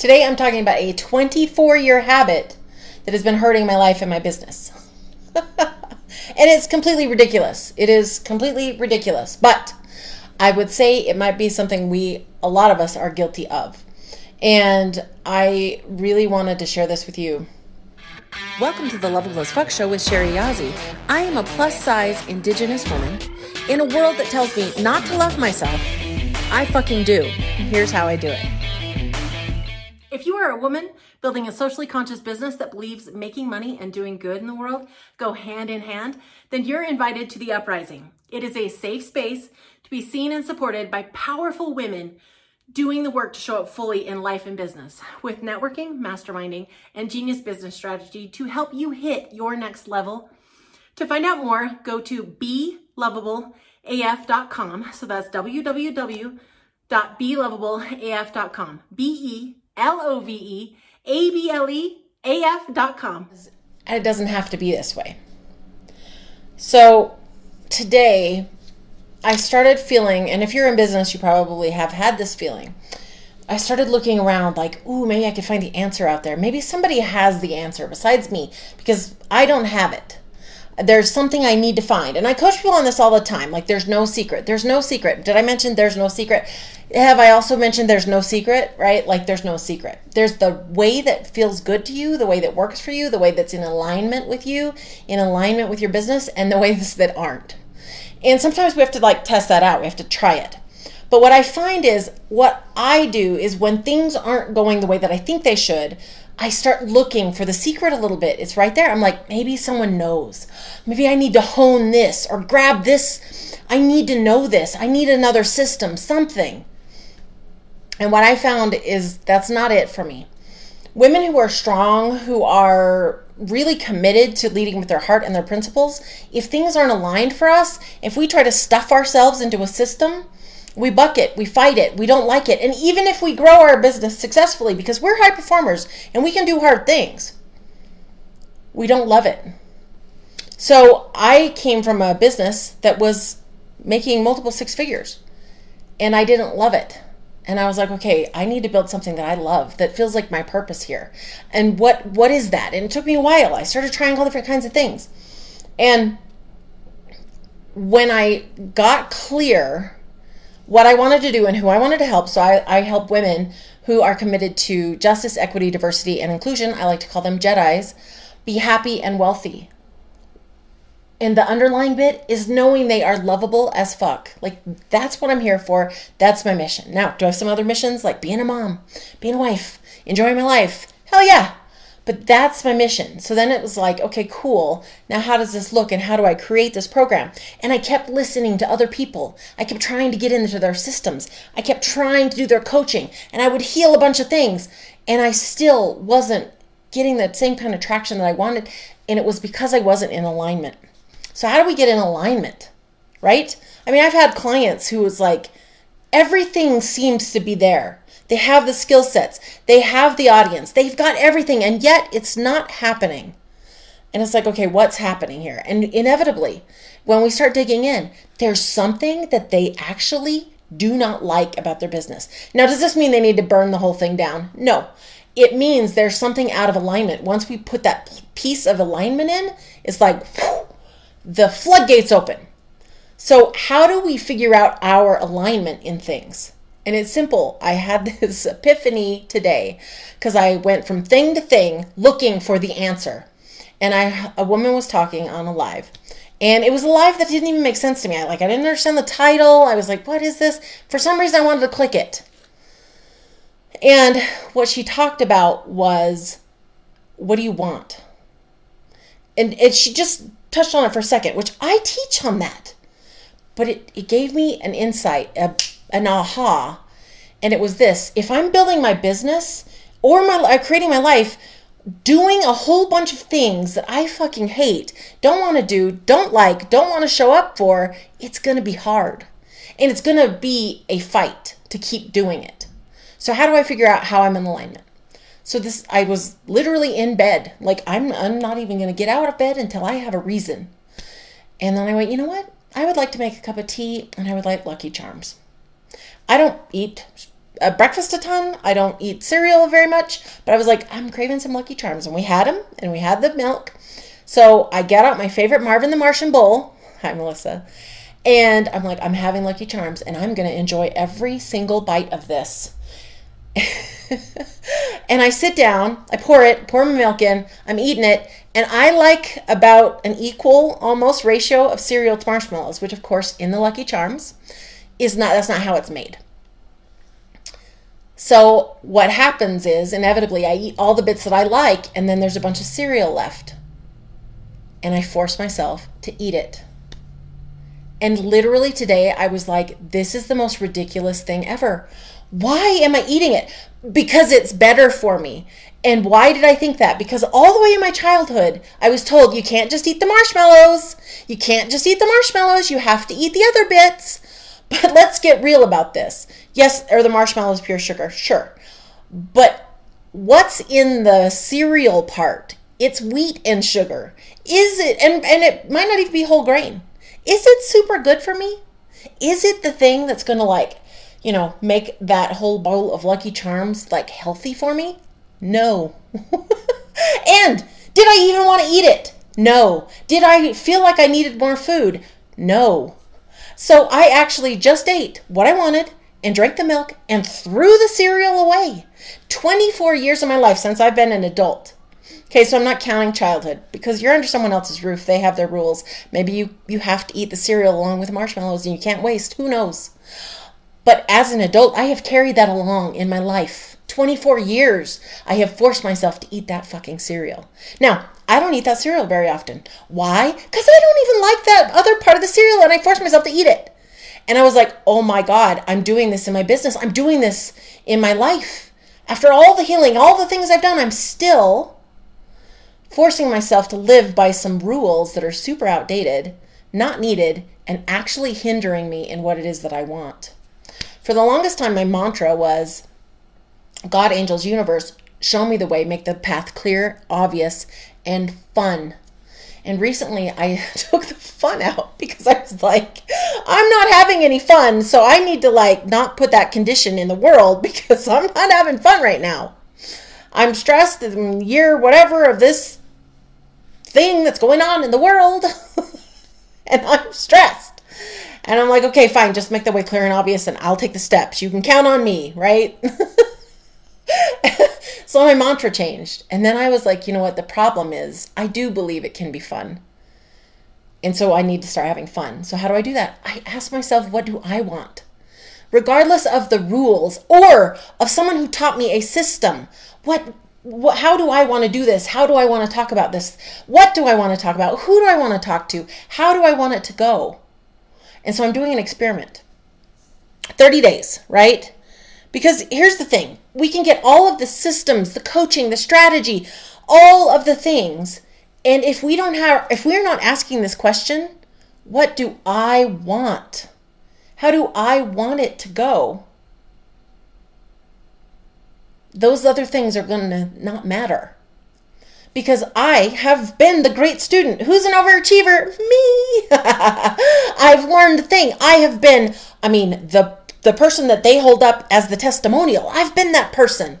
Today I'm talking about a 24 year habit that has been hurting my life and my business. and it's completely ridiculous. It is completely ridiculous. But I would say it might be something we, a lot of us, are guilty of. And I really wanted to share this with you. Welcome to the Lovable as Fuck Show with Sherry Yazzie. I am a plus size indigenous woman in a world that tells me not to love myself. I fucking do. Here's how I do it. If you are a woman building a socially conscious business that believes making money and doing good in the world go hand in hand, then you're invited to the Uprising. It is a safe space to be seen and supported by powerful women doing the work to show up fully in life and business with networking, masterminding, and genius business strategy to help you hit your next level. To find out more, go to belovableaf.com. So that's www.belovableaf.com. B E L O V E A B L E A F dot com. And it doesn't have to be this way. So today, I started feeling, and if you're in business, you probably have had this feeling. I started looking around like, ooh, maybe I could find the answer out there. Maybe somebody has the answer besides me because I don't have it there's something I need to find. And I coach people on this all the time. Like, there's no secret. There's no secret. Did I mention there's no secret? Have I also mentioned there's no secret, right? Like, there's no secret. There's the way that feels good to you, the way that works for you, the way that's in alignment with you, in alignment with your business, and the ways that aren't. And sometimes we have to like test that out. We have to try it. But what I find is what I do is when things aren't going the way that I think they should, I start looking for the secret a little bit. It's right there. I'm like, maybe someone knows. Maybe I need to hone this or grab this. I need to know this. I need another system, something. And what I found is that's not it for me. Women who are strong, who are really committed to leading with their heart and their principles, if things aren't aligned for us, if we try to stuff ourselves into a system, we buck it, we fight it, we don't like it. And even if we grow our business successfully, because we're high performers and we can do hard things, we don't love it. So I came from a business that was making multiple six figures and I didn't love it. And I was like, okay, I need to build something that I love that feels like my purpose here. And what what is that? And it took me a while. I started trying all different kinds of things. And when I got clear what I wanted to do and who I wanted to help. So I, I help women who are committed to justice, equity, diversity, and inclusion. I like to call them Jedi's. Be happy and wealthy. And the underlying bit is knowing they are lovable as fuck. Like, that's what I'm here for. That's my mission. Now, do I have some other missions? Like being a mom, being a wife, enjoying my life? Hell yeah. But that's my mission. So then it was like, okay, cool. Now, how does this look and how do I create this program? And I kept listening to other people. I kept trying to get into their systems. I kept trying to do their coaching and I would heal a bunch of things. And I still wasn't getting that same kind of traction that I wanted. And it was because I wasn't in alignment. So, how do we get in alignment? Right? I mean, I've had clients who was like, everything seems to be there they have the skill sets, they have the audience, they've got everything, and yet it's not happening. And it's like, okay, what's happening here? And inevitably, when we start digging in, there's something that they actually do not like about their business. Now, does this mean they need to burn the whole thing down? No. It means there's something out of alignment. Once we put that piece of alignment in, it's like whew, the floodgates open. So, how do we figure out our alignment in things? And it's simple. I had this epiphany today because I went from thing to thing looking for the answer. And I a woman was talking on a live. And it was a live that didn't even make sense to me. I like I didn't understand the title. I was like, what is this? For some reason I wanted to click it. And what she talked about was what do you want? And it, she just touched on it for a second, which I teach on that. But it, it gave me an insight, a an aha. And it was this if I'm building my business or my uh, creating my life, doing a whole bunch of things that I fucking hate, don't want to do, don't like, don't want to show up for, it's going to be hard. And it's going to be a fight to keep doing it. So how do I figure out how I'm in alignment? So this I was literally in bed. Like I'm I'm not even going to get out of bed until I have a reason. And then I went, "You know what? I would like to make a cup of tea and I would like Lucky Charms." I don't eat uh, breakfast a ton. I don't eat cereal very much, but I was like, I'm craving some Lucky Charms, and we had them, and we had the milk. So I get out my favorite Marvin the Martian bowl. Hi, Melissa. And I'm like, I'm having Lucky Charms, and I'm gonna enjoy every single bite of this. and I sit down, I pour it, pour my milk in, I'm eating it, and I like about an equal almost ratio of cereal to marshmallows, which of course in the Lucky Charms is not that's not how it's made. So what happens is inevitably I eat all the bits that I like and then there's a bunch of cereal left. And I force myself to eat it. And literally today I was like this is the most ridiculous thing ever. Why am I eating it? Because it's better for me. And why did I think that? Because all the way in my childhood, I was told you can't just eat the marshmallows. You can't just eat the marshmallows. You have to eat the other bits. But let's get real about this. Yes, are the marshmallows pure sugar? Sure. But what's in the cereal part? It's wheat and sugar. Is it, and, and it might not even be whole grain. Is it super good for me? Is it the thing that's going to like, you know, make that whole bowl of Lucky Charms like healthy for me? No. and did I even want to eat it? No. Did I feel like I needed more food? No. So I actually just ate what I wanted and drank the milk and threw the cereal away. 24 years of my life since I've been an adult. Okay, so I'm not counting childhood because you're under someone else's roof. They have their rules. Maybe you, you have to eat the cereal along with marshmallows and you can't waste. Who knows? But as an adult, I have carried that along in my life. 24 years, I have forced myself to eat that fucking cereal. Now, I don't eat that cereal very often. Why? Because I don't even like that other part of the cereal and I force myself to eat it. And I was like, oh my God, I'm doing this in my business. I'm doing this in my life. After all the healing, all the things I've done, I'm still forcing myself to live by some rules that are super outdated, not needed, and actually hindering me in what it is that I want. For the longest time, my mantra was God, angels, universe, show me the way, make the path clear, obvious, and fun. And recently I took the fun out because I was like, I'm not having any fun, so I need to like not put that condition in the world because I'm not having fun right now. I'm stressed in year whatever of this thing that's going on in the world. and I'm stressed. And I'm like, okay, fine, just make the way clear and obvious and I'll take the steps. You can count on me, right? So my mantra changed. And then I was like, you know what? The problem is, I do believe it can be fun. And so I need to start having fun. So how do I do that? I ask myself, what do I want? Regardless of the rules or of someone who taught me a system, what, how do I want to do this? How do I want to talk about this? What do I want to talk about? Who do I want to talk to? How do I want it to go? And so I'm doing an experiment. 30 days, right? Because here's the thing we can get all of the systems, the coaching, the strategy, all of the things. And if we don't have, if we're not asking this question, what do I want? How do I want it to go? Those other things are going to not matter. Because I have been the great student. Who's an overachiever? Me. I've learned the thing. I have been, I mean, the the person that they hold up as the testimonial. I've been that person.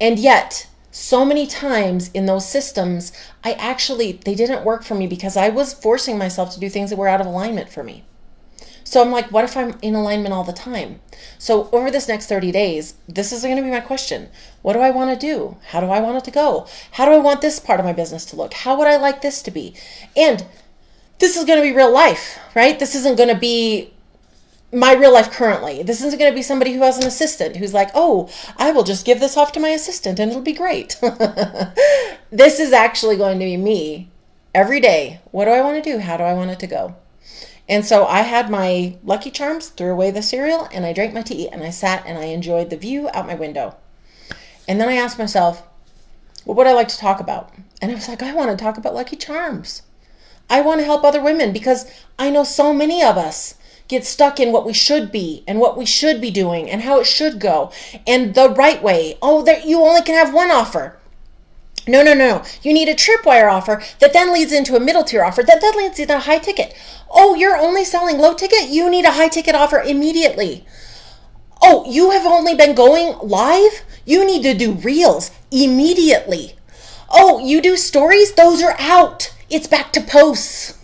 And yet, so many times in those systems, I actually, they didn't work for me because I was forcing myself to do things that were out of alignment for me. So I'm like, what if I'm in alignment all the time? So over this next 30 days, this is going to be my question. What do I want to do? How do I want it to go? How do I want this part of my business to look? How would I like this to be? And this is going to be real life, right? This isn't going to be my real life currently. This isn't going to be somebody who has an assistant who's like, oh, I will just give this off to my assistant and it'll be great. this is actually going to be me every day. What do I want to do? How do I want it to go? And so I had my Lucky Charms, threw away the cereal, and I drank my tea and I sat and I enjoyed the view out my window. And then I asked myself, what would I like to talk about? And I was like, I want to talk about Lucky Charms. I want to help other women because I know so many of us get stuck in what we should be and what we should be doing and how it should go and the right way. Oh, that you only can have one offer. No, no, no, no. You need a tripwire offer that then leads into a middle tier offer that then leads into a high ticket. Oh, you're only selling low ticket? You need a high ticket offer immediately. Oh, you have only been going live? You need to do reels immediately. Oh, you do stories? Those are out. It's back to posts.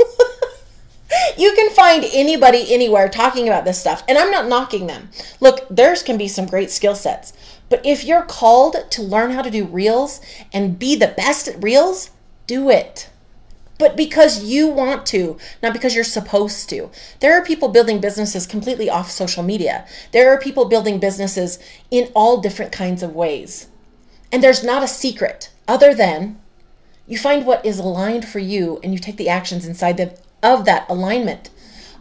You can find anybody anywhere talking about this stuff, and I'm not knocking them. Look, theirs can be some great skill sets. But if you're called to learn how to do reels and be the best at reels, do it. But because you want to, not because you're supposed to. There are people building businesses completely off social media. There are people building businesses in all different kinds of ways. And there's not a secret other than you find what is aligned for you and you take the actions inside the, of that alignment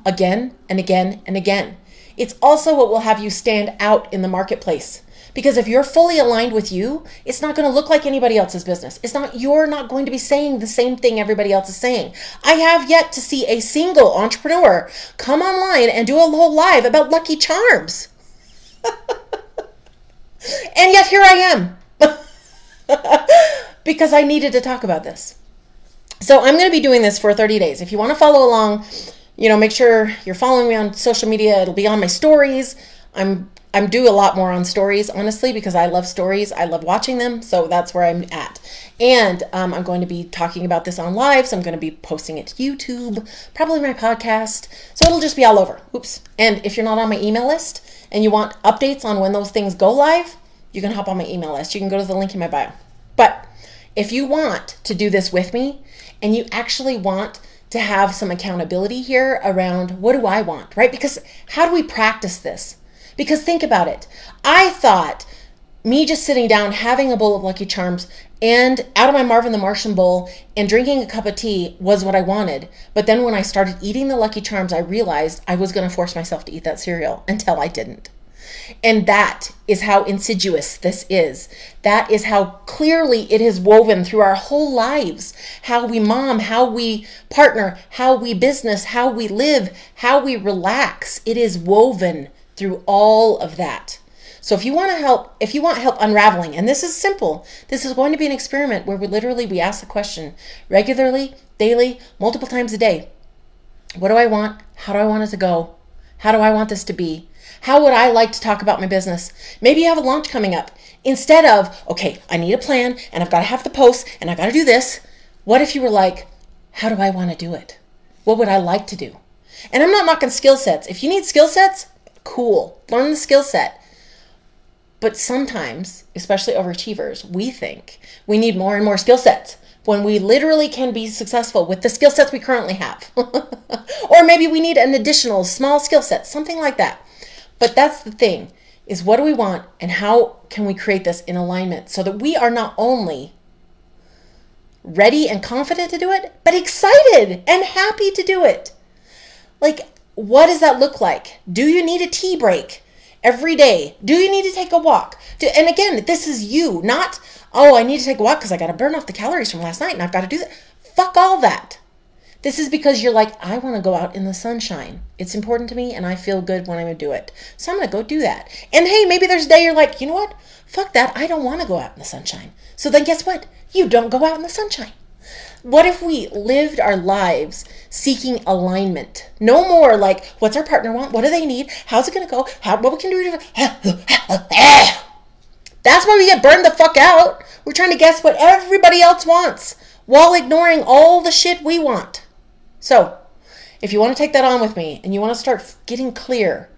again and again and again. It's also what will have you stand out in the marketplace. Because if you're fully aligned with you, it's not going to look like anybody else's business. It's not, you're not going to be saying the same thing everybody else is saying. I have yet to see a single entrepreneur come online and do a whole live about Lucky Charms. and yet here I am. because I needed to talk about this. So I'm going to be doing this for 30 days. If you want to follow along, you know, make sure you're following me on social media. It'll be on my stories. I'm I'm do a lot more on stories, honestly, because I love stories. I love watching them, so that's where I'm at. And um, I'm going to be talking about this on live, so I'm going to be posting it to YouTube, probably my podcast. So it'll just be all over. Oops. And if you're not on my email list and you want updates on when those things go live, you can hop on my email list. You can go to the link in my bio. But if you want to do this with me and you actually want to have some accountability here around what do I want, right? Because how do we practice this? Because think about it. I thought me just sitting down, having a bowl of Lucky Charms, and out of my Marvin the Martian bowl and drinking a cup of tea was what I wanted. But then when I started eating the Lucky Charms, I realized I was going to force myself to eat that cereal until I didn't. And that is how insidious this is. That is how clearly it is woven through our whole lives. How we mom, how we partner, how we business, how we live, how we relax. It is woven through all of that. So if you want to help, if you want help unraveling, and this is simple, this is going to be an experiment where we literally we ask the question regularly, daily, multiple times a day. What do I want? How do I want it to go? How do I want this to be? How would I like to talk about my business? Maybe you have a launch coming up. Instead of, okay, I need a plan and I've got to have the posts and I've got to do this. What if you were like, how do I want to do it? What would I like to do? And I'm not knocking skill sets. If you need skill sets, cool. Learn the skill set. But sometimes, especially overachievers, we think we need more and more skill sets when we literally can be successful with the skill sets we currently have. or maybe we need an additional small skill set, something like that. But that's the thing is what do we want and how can we create this in alignment so that we are not only ready and confident to do it, but excited and happy to do it. Like, what does that look like? Do you need a tea break every day? Do you need to take a walk? Do, and again, this is you, not, oh, I need to take a walk because I got to burn off the calories from last night and I've got to do that. Fuck all that. This is because you're like, I want to go out in the sunshine. It's important to me and I feel good when I do it. So I'm going to go do that. And hey, maybe there's a day you're like, you know what? Fuck that. I don't want to go out in the sunshine. So then guess what? You don't go out in the sunshine. What if we lived our lives seeking alignment? No more like, what's our partner want? What do they need? How's it going to go? How, what we can do? That's why we get burned the fuck out. We're trying to guess what everybody else wants while ignoring all the shit we want. So, if you want to take that on with me and you want to start getting clear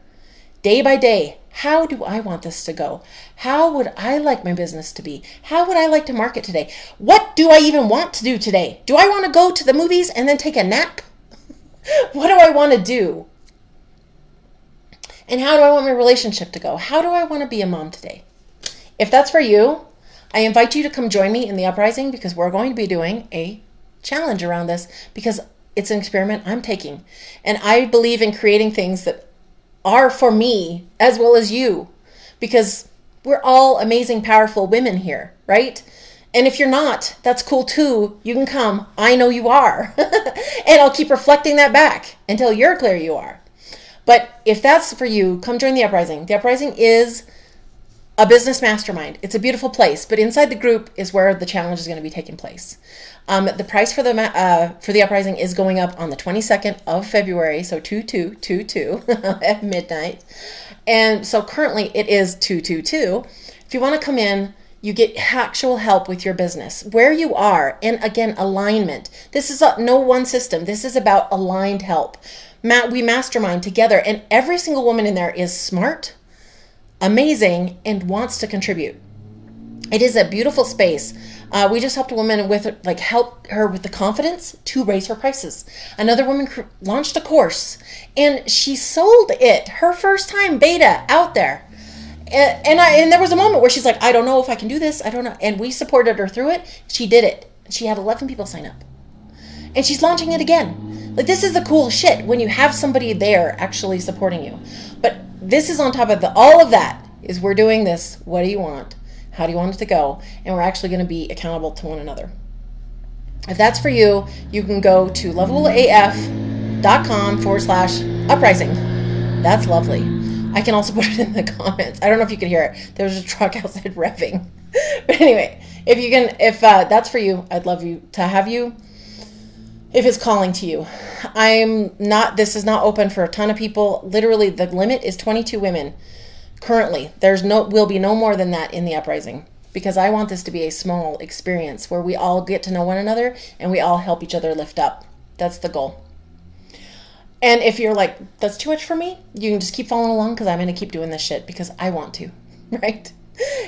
day by day, how do I want this to go? How would I like my business to be? How would I like to market today? What do I even want to do today? Do I want to go to the movies and then take a nap? what do I want to do? And how do I want my relationship to go? How do I want to be a mom today? If that's for you, I invite you to come join me in the uprising because we're going to be doing a challenge around this because it's an experiment I'm taking. And I believe in creating things that are for me as well as you because we're all amazing, powerful women here, right? And if you're not, that's cool too. You can come. I know you are. and I'll keep reflecting that back until you're clear you are. But if that's for you, come join the uprising. The uprising is a business mastermind. It's a beautiful place, but inside the group is where the challenge is going to be taking place. Um, the price for the uh, for the uprising is going up on the 22nd of February, so 2222 at midnight. And so currently it is 222. If you want to come in, you get actual help with your business where you are and again alignment this is a, no one system this is about aligned help Matt, we mastermind together and every single woman in there is smart amazing and wants to contribute it is a beautiful space uh, we just helped a woman with like help her with the confidence to raise her prices another woman cr- launched a course and she sold it her first time beta out there and, and I and there was a moment where she's like, I don't know if I can do this. I don't know. And we supported her through it. She did it. She had 11 people sign up. And she's launching it again. Like this is the cool shit when you have somebody there actually supporting you. But this is on top of the all of that is we're doing this. What do you want? How do you want it to go? And we're actually going to be accountable to one another. If that's for you, you can go to lovableaf.com forward slash uprising. That's lovely. I can also put it in the comments. I don't know if you can hear it. There's a truck outside revving. but anyway, if you can, if uh, that's for you, I'd love you to have you. If it's calling to you, I'm not. This is not open for a ton of people. Literally, the limit is 22 women. Currently, there's no will be no more than that in the uprising because I want this to be a small experience where we all get to know one another and we all help each other lift up. That's the goal. And if you're like, that's too much for me, you can just keep following along because I'm going to keep doing this shit because I want to, right?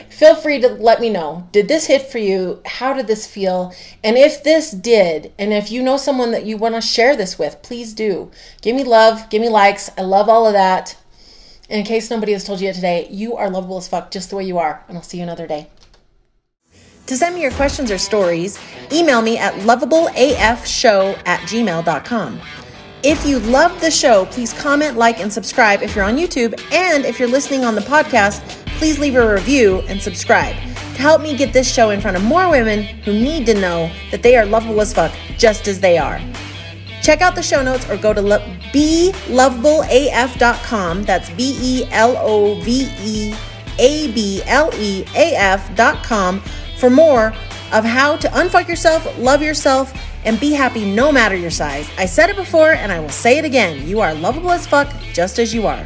Feel free to let me know. Did this hit for you? How did this feel? And if this did, and if you know someone that you want to share this with, please do. Give me love, give me likes. I love all of that. And in case nobody has told you yet today, you are lovable as fuck just the way you are. And I'll see you another day. To send me your questions or stories, email me at lovableafshow at gmail.com. If you love the show, please comment, like, and subscribe if you're on YouTube. And if you're listening on the podcast, please leave a review and subscribe to help me get this show in front of more women who need to know that they are lovable as fuck just as they are. Check out the show notes or go to lo- belovableaf.com. That's B E L O V E A B L E A F.com for more of how to unfuck yourself, love yourself, and be happy no matter your size. I said it before and I will say it again. You are lovable as fuck just as you are.